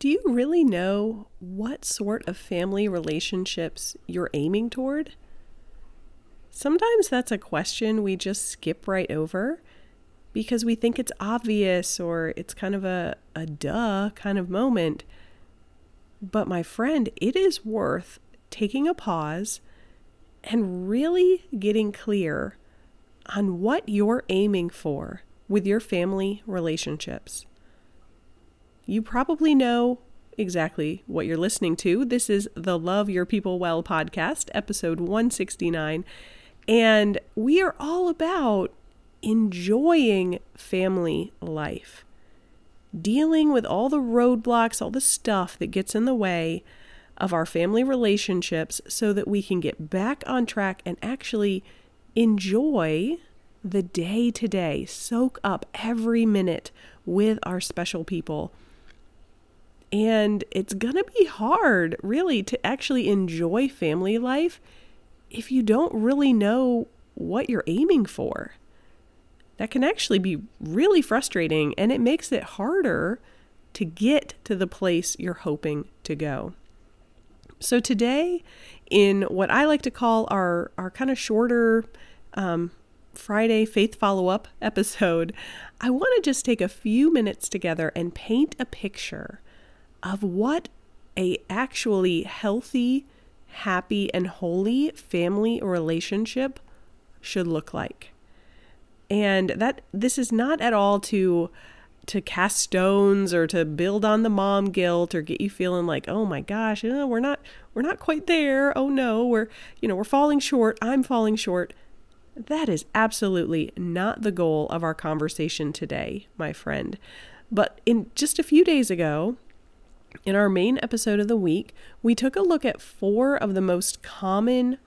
Do you really know what sort of family relationships you're aiming toward? Sometimes that's a question we just skip right over because we think it's obvious or it's kind of a, a duh kind of moment. But, my friend, it is worth taking a pause and really getting clear on what you're aiming for with your family relationships. You probably know exactly what you're listening to. This is the Love Your People Well podcast, episode 169. And we are all about enjoying family life, dealing with all the roadblocks, all the stuff that gets in the way of our family relationships so that we can get back on track and actually enjoy the day to day, soak up every minute with our special people. And it's going to be hard, really, to actually enjoy family life if you don't really know what you're aiming for. That can actually be really frustrating and it makes it harder to get to the place you're hoping to go. So, today, in what I like to call our, our kind of shorter um, Friday faith follow up episode, I want to just take a few minutes together and paint a picture of what a actually healthy, happy, and holy family relationship should look like. And that this is not at all to to cast stones or to build on the mom guilt or get you feeling like, "Oh my gosh, oh, we're not we're not quite there. Oh no, we're you know, we're falling short. I'm falling short." That is absolutely not the goal of our conversation today, my friend. But in just a few days ago, in our main episode of the week, we took a look at four of the most common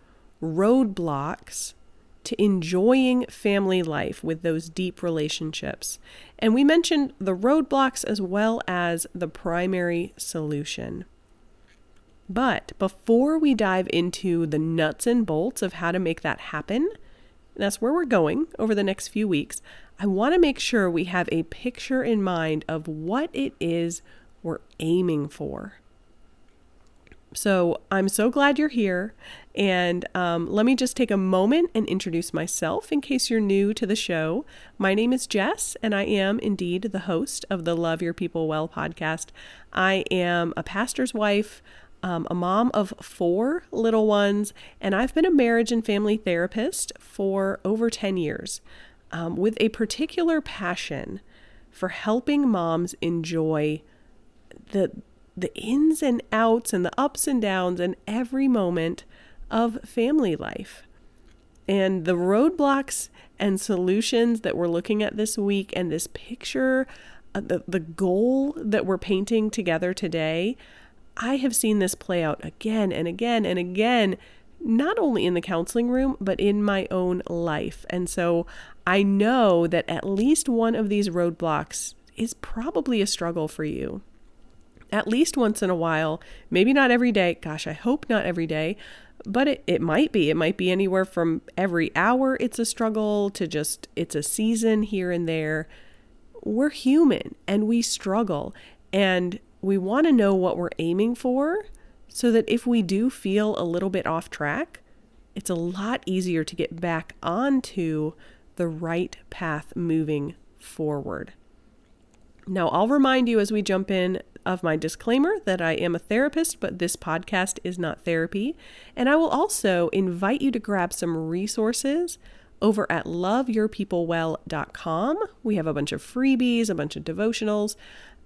roadblocks to enjoying family life with those deep relationships. And we mentioned the roadblocks as well as the primary solution. But before we dive into the nuts and bolts of how to make that happen, that's where we're going over the next few weeks, I want to make sure we have a picture in mind of what it is we're aiming for. So I'm so glad you're here. And um, let me just take a moment and introduce myself in case you're new to the show. My name is Jess, and I am indeed the host of the Love Your People Well podcast. I am a pastor's wife. Um, a mom of four little ones, and I've been a marriage and family therapist for over 10 years um, with a particular passion for helping moms enjoy the the ins and outs and the ups and downs and every moment of family life. And the roadblocks and solutions that we're looking at this week and this picture, uh, the, the goal that we're painting together today, I have seen this play out again and again and again, not only in the counseling room, but in my own life. And so I know that at least one of these roadblocks is probably a struggle for you at least once in a while, maybe not every day. Gosh, I hope not every day, but it, it might be. It might be anywhere from every hour it's a struggle to just it's a season here and there. We're human and we struggle, and we want to know what we're aiming for so that if we do feel a little bit off track, it's a lot easier to get back onto the right path moving forward. Now, I'll remind you as we jump in of my disclaimer that I am a therapist, but this podcast is not therapy. And I will also invite you to grab some resources over at loveyourpeoplewell.com. We have a bunch of freebies, a bunch of devotionals,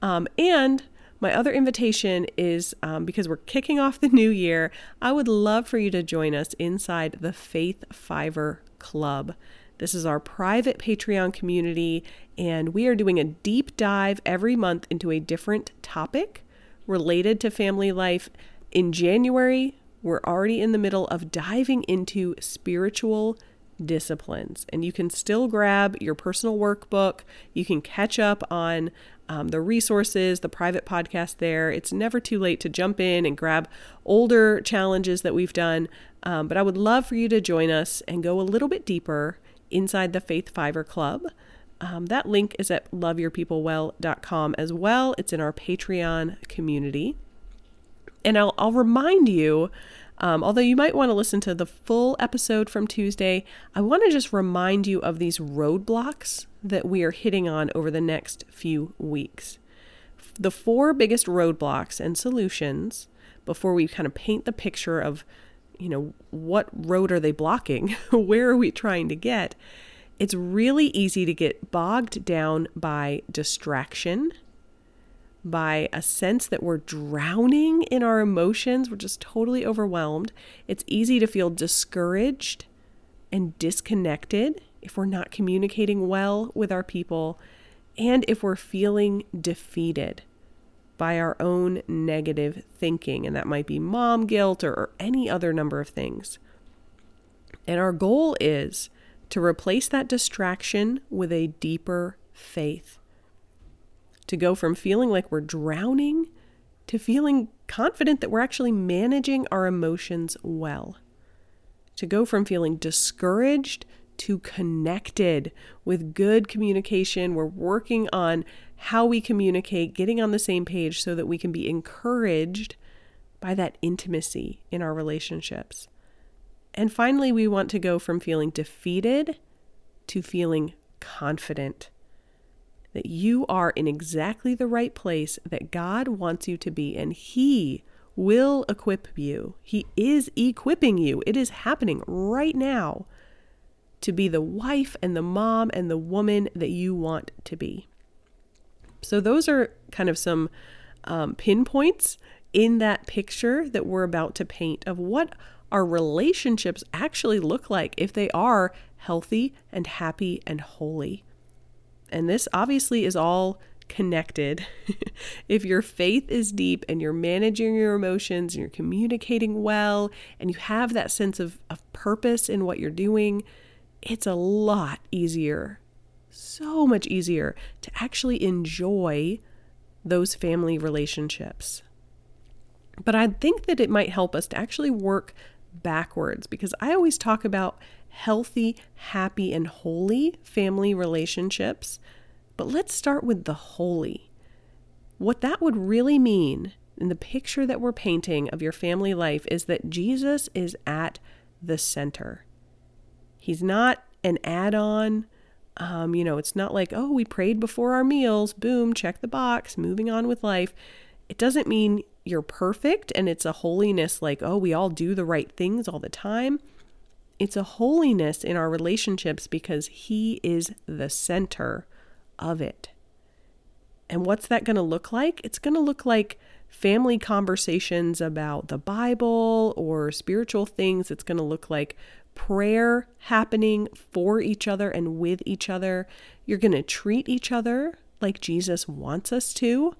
um, and my other invitation is um, because we're kicking off the new year, I would love for you to join us inside the Faith Fiver Club. This is our private Patreon community, and we are doing a deep dive every month into a different topic related to family life. In January, we're already in the middle of diving into spiritual disciplines, and you can still grab your personal workbook. You can catch up on um, the resources, the private podcast there. It's never too late to jump in and grab older challenges that we've done. Um, but I would love for you to join us and go a little bit deeper inside the Faith Fiver Club. Um, that link is at loveyourpeoplewell.com as well. It's in our Patreon community. And I'll, I'll remind you, um, although you might want to listen to the full episode from Tuesday, I want to just remind you of these roadblocks that we are hitting on over the next few weeks. The four biggest roadblocks and solutions before we kind of paint the picture of, you know, what road are they blocking? Where are we trying to get? It's really easy to get bogged down by distraction, by a sense that we're drowning in our emotions, we're just totally overwhelmed. It's easy to feel discouraged and disconnected if we're not communicating well with our people, and if we're feeling defeated by our own negative thinking. And that might be mom guilt or, or any other number of things. And our goal is to replace that distraction with a deeper faith. To go from feeling like we're drowning to feeling confident that we're actually managing our emotions well. To go from feeling discouraged to connected with good communication. We're working on how we communicate, getting on the same page so that we can be encouraged by that intimacy in our relationships. And finally, we want to go from feeling defeated to feeling confident that you are in exactly the right place that God wants you to be, and He will equip you. He is equipping you. It is happening right now to be the wife and the mom and the woman that you want to be. So, those are kind of some um, pinpoints in that picture that we're about to paint of what our relationships actually look like if they are healthy and happy and holy. And this obviously is all connected. if your faith is deep and you're managing your emotions and you're communicating well and you have that sense of, of purpose in what you're doing, it's a lot easier, so much easier to actually enjoy those family relationships. But I think that it might help us to actually work backwards because I always talk about healthy, happy, and holy family relationships. But let's start with the holy. What that would really mean in the picture that we're painting of your family life is that Jesus is at the center. He's not an add on. Um, you know, it's not like, oh, we prayed before our meals, boom, check the box, moving on with life. It doesn't mean you're perfect and it's a holiness like, oh, we all do the right things all the time. It's a holiness in our relationships because He is the center of it. And what's that going to look like? It's going to look like family conversations about the Bible or spiritual things. It's going to look like prayer happening for each other and with each other. You're going to treat each other like Jesus wants us to.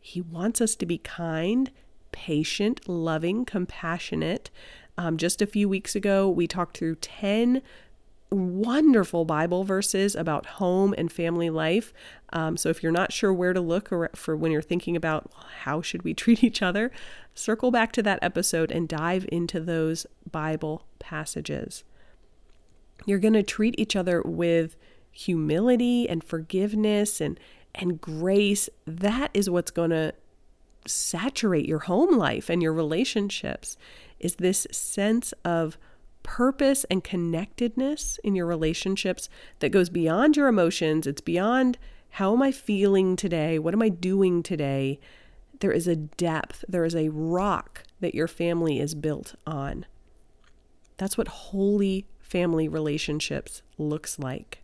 He wants us to be kind, patient, loving, compassionate. Um, just a few weeks ago, we talked through 10 wonderful Bible verses about home and family life. Um, so if you're not sure where to look for when you're thinking about how should we treat each other, circle back to that episode and dive into those Bible passages. You're going to treat each other with humility and forgiveness and and grace. That is what's going to saturate your home life and your relationships is this sense of purpose and connectedness in your relationships that goes beyond your emotions. It's beyond how am I feeling today? What am I doing today? There is a depth, there is a rock that your family is built on. That's what holy family relationships looks like.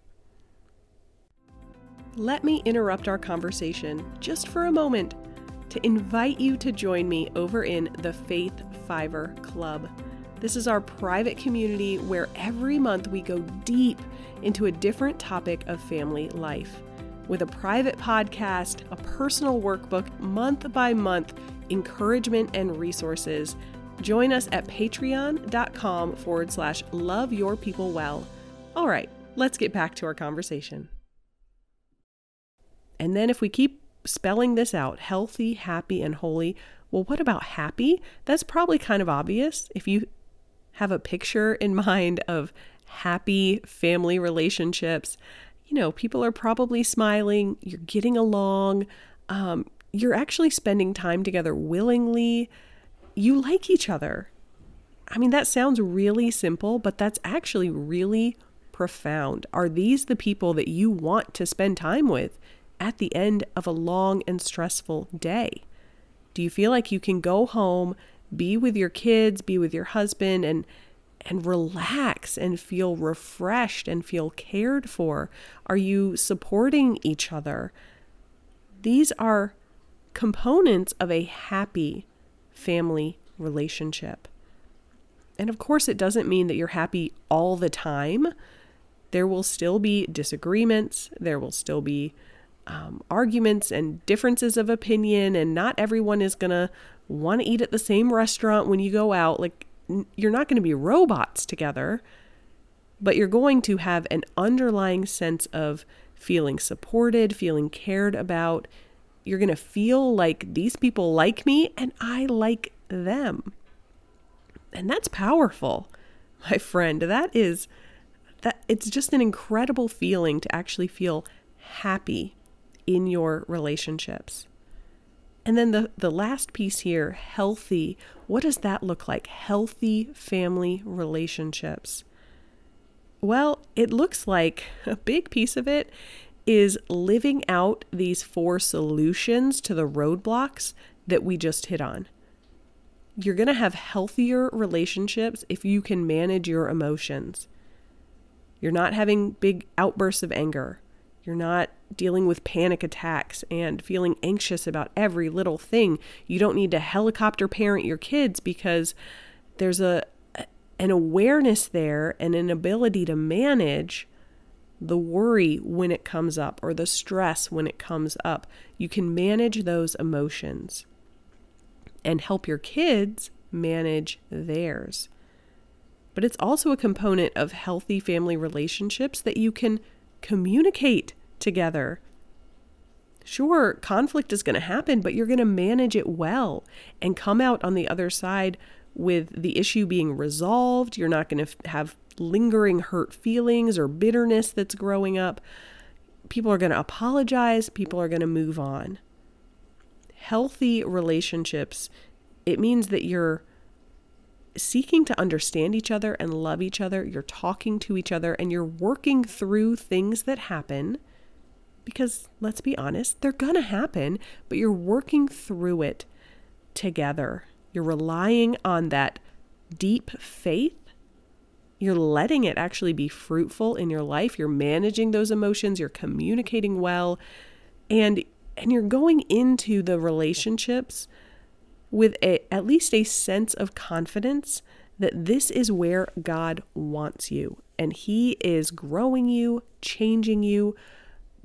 Let me interrupt our conversation just for a moment to invite you to join me over in the Faith Fiver Club. This is our private community where every month we go deep into a different topic of family life. With a private podcast, a personal workbook, month by month, encouragement and resources. Join us at patreon.com forward slash love your people well. All right, let's get back to our conversation. And then if we keep spelling this out healthy, happy, and holy well, what about happy? That's probably kind of obvious. If you have a picture in mind of happy family relationships, you know, people are probably smiling, you're getting along, um, you're actually spending time together willingly, you like each other. I mean, that sounds really simple, but that's actually really profound. Are these the people that you want to spend time with at the end of a long and stressful day? Do you feel like you can go home, be with your kids, be with your husband and and relax and feel refreshed and feel cared for? Are you supporting each other? These are components of a happy family relationship. And of course, it doesn't mean that you're happy all the time. There will still be disagreements, there will still be um, arguments and differences of opinion, and not everyone is going to want to eat at the same restaurant when you go out. Like, you're not going to be robots together, but you're going to have an underlying sense of feeling supported, feeling cared about. You're going to feel like these people like me and I like them. And that's powerful, my friend. That is that it's just an incredible feeling to actually feel happy in your relationships. And then the, the last piece here healthy. What does that look like? Healthy family relationships. Well, it looks like a big piece of it is living out these four solutions to the roadblocks that we just hit on. You're going to have healthier relationships if you can manage your emotions. You're not having big outbursts of anger. You're not dealing with panic attacks and feeling anxious about every little thing. You don't need to helicopter parent your kids because there's a an awareness there and an ability to manage the worry when it comes up or the stress when it comes up. You can manage those emotions and help your kids manage theirs. But it's also a component of healthy family relationships that you can communicate together. Sure, conflict is going to happen, but you're going to manage it well and come out on the other side with the issue being resolved. You're not going to have lingering hurt feelings or bitterness that's growing up. People are going to apologize, people are going to move on. Healthy relationships, it means that you're seeking to understand each other and love each other. You're talking to each other and you're working through things that happen because let's be honest, they're going to happen, but you're working through it together. You're relying on that deep faith. You're letting it actually be fruitful in your life. You're managing those emotions, you're communicating well, and and you're going into the relationships with a, at least a sense of confidence that this is where God wants you and He is growing you, changing you,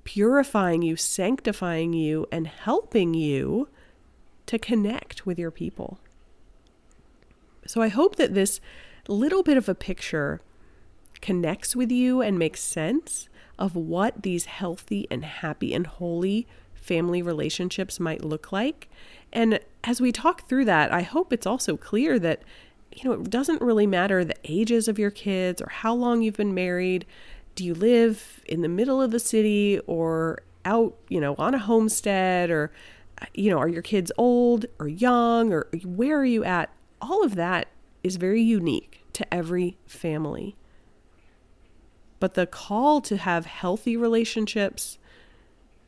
purifying you, sanctifying you, and helping you to connect with your people. So I hope that this little bit of a picture connects with you and makes sense of what these healthy and happy and holy family relationships might look like and as we talk through that, I hope it's also clear that, you know, it doesn't really matter the ages of your kids or how long you've been married. Do you live in the middle of the city or out, you know, on a homestead or, you know, are your kids old or young or where are you at? All of that is very unique to every family. But the call to have healthy relationships,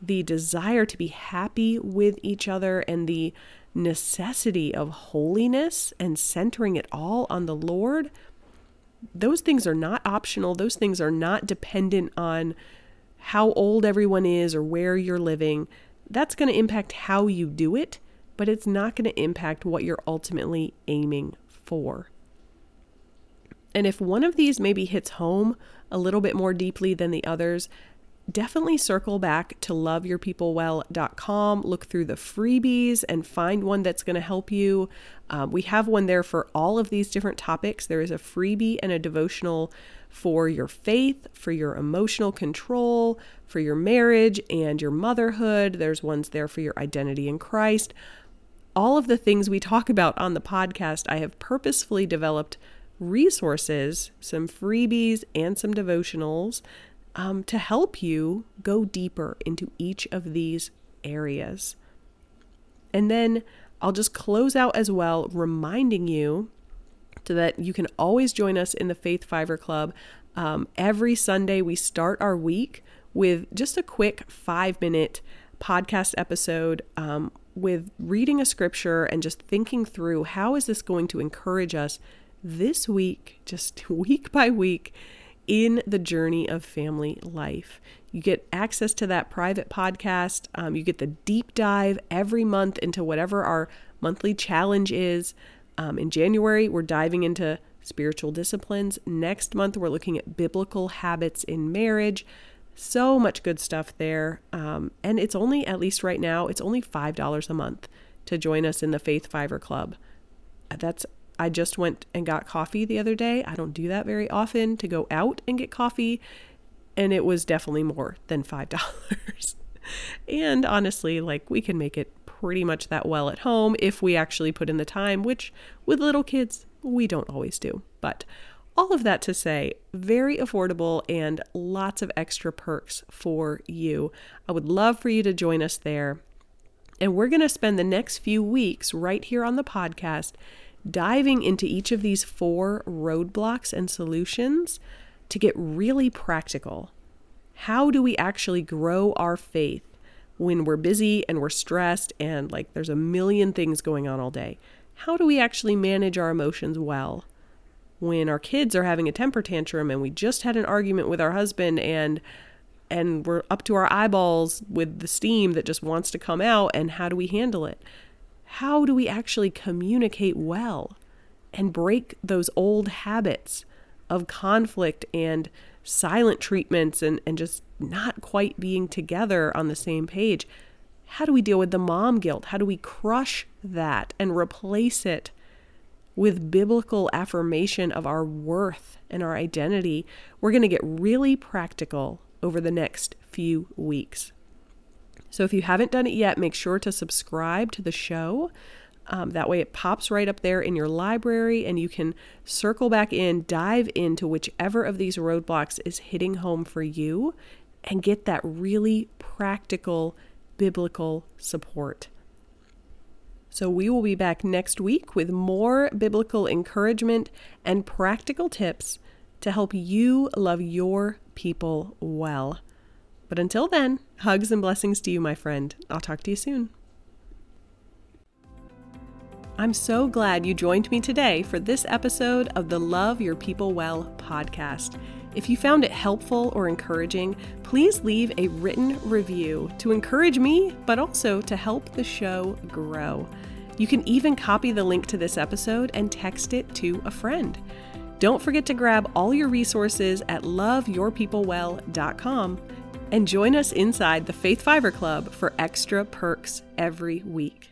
the desire to be happy with each other and the necessity of holiness and centering it all on the Lord, those things are not optional. Those things are not dependent on how old everyone is or where you're living. That's going to impact how you do it, but it's not going to impact what you're ultimately aiming for. And if one of these maybe hits home a little bit more deeply than the others, definitely circle back to loveyourpeoplewell.com. Look through the freebies and find one that's going to help you. Um, we have one there for all of these different topics. There is a freebie and a devotional for your faith, for your emotional control, for your marriage and your motherhood. There's ones there for your identity in Christ. All of the things we talk about on the podcast, I have purposefully developed resources, some freebies, and some devotionals um, to help you go deeper into each of these areas. And then I'll just close out as well, reminding you so that you can always join us in the Faith Fiver Club. Um, every Sunday, we start our week with just a quick five minute podcast episode um, with reading a scripture and just thinking through how is this going to encourage us this week, just week by week, in the journey of family life. You get access to that private podcast. Um, you get the deep dive every month into whatever our monthly challenge is. Um, in January, we're diving into spiritual disciplines. Next month, we're looking at biblical habits in marriage. So much good stuff there. Um, and it's only, at least right now, it's only $5 a month to join us in the Faith Fiver Club. That's I just went and got coffee the other day. I don't do that very often to go out and get coffee, and it was definitely more than $5. and honestly, like we can make it pretty much that well at home if we actually put in the time, which with little kids, we don't always do. But all of that to say, very affordable and lots of extra perks for you. I would love for you to join us there. And we're going to spend the next few weeks right here on the podcast diving into each of these four roadblocks and solutions to get really practical. How do we actually grow our faith when we're busy and we're stressed and like there's a million things going on all day? How do we actually manage our emotions well? When our kids are having a temper tantrum and we just had an argument with our husband and and we're up to our eyeballs with the steam that just wants to come out and how do we handle it? How do we actually communicate well and break those old habits of conflict and silent treatments and, and just not quite being together on the same page? How do we deal with the mom guilt? How do we crush that and replace it with biblical affirmation of our worth and our identity? We're going to get really practical over the next few weeks. So if you haven't done it yet, make sure to subscribe to the show. Um, that way, it pops right up there in your library, and you can circle back in, dive into whichever of these roadblocks is hitting home for you, and get that really practical biblical support. So, we will be back next week with more biblical encouragement and practical tips to help you love your people well. But until then, hugs and blessings to you, my friend. I'll talk to you soon. I'm so glad you joined me today for this episode of the Love Your People Well podcast. If you found it helpful or encouraging, please leave a written review to encourage me, but also to help the show grow. You can even copy the link to this episode and text it to a friend. Don't forget to grab all your resources at loveyourpeoplewell.com and join us inside the Faith Fiver Club for extra perks every week.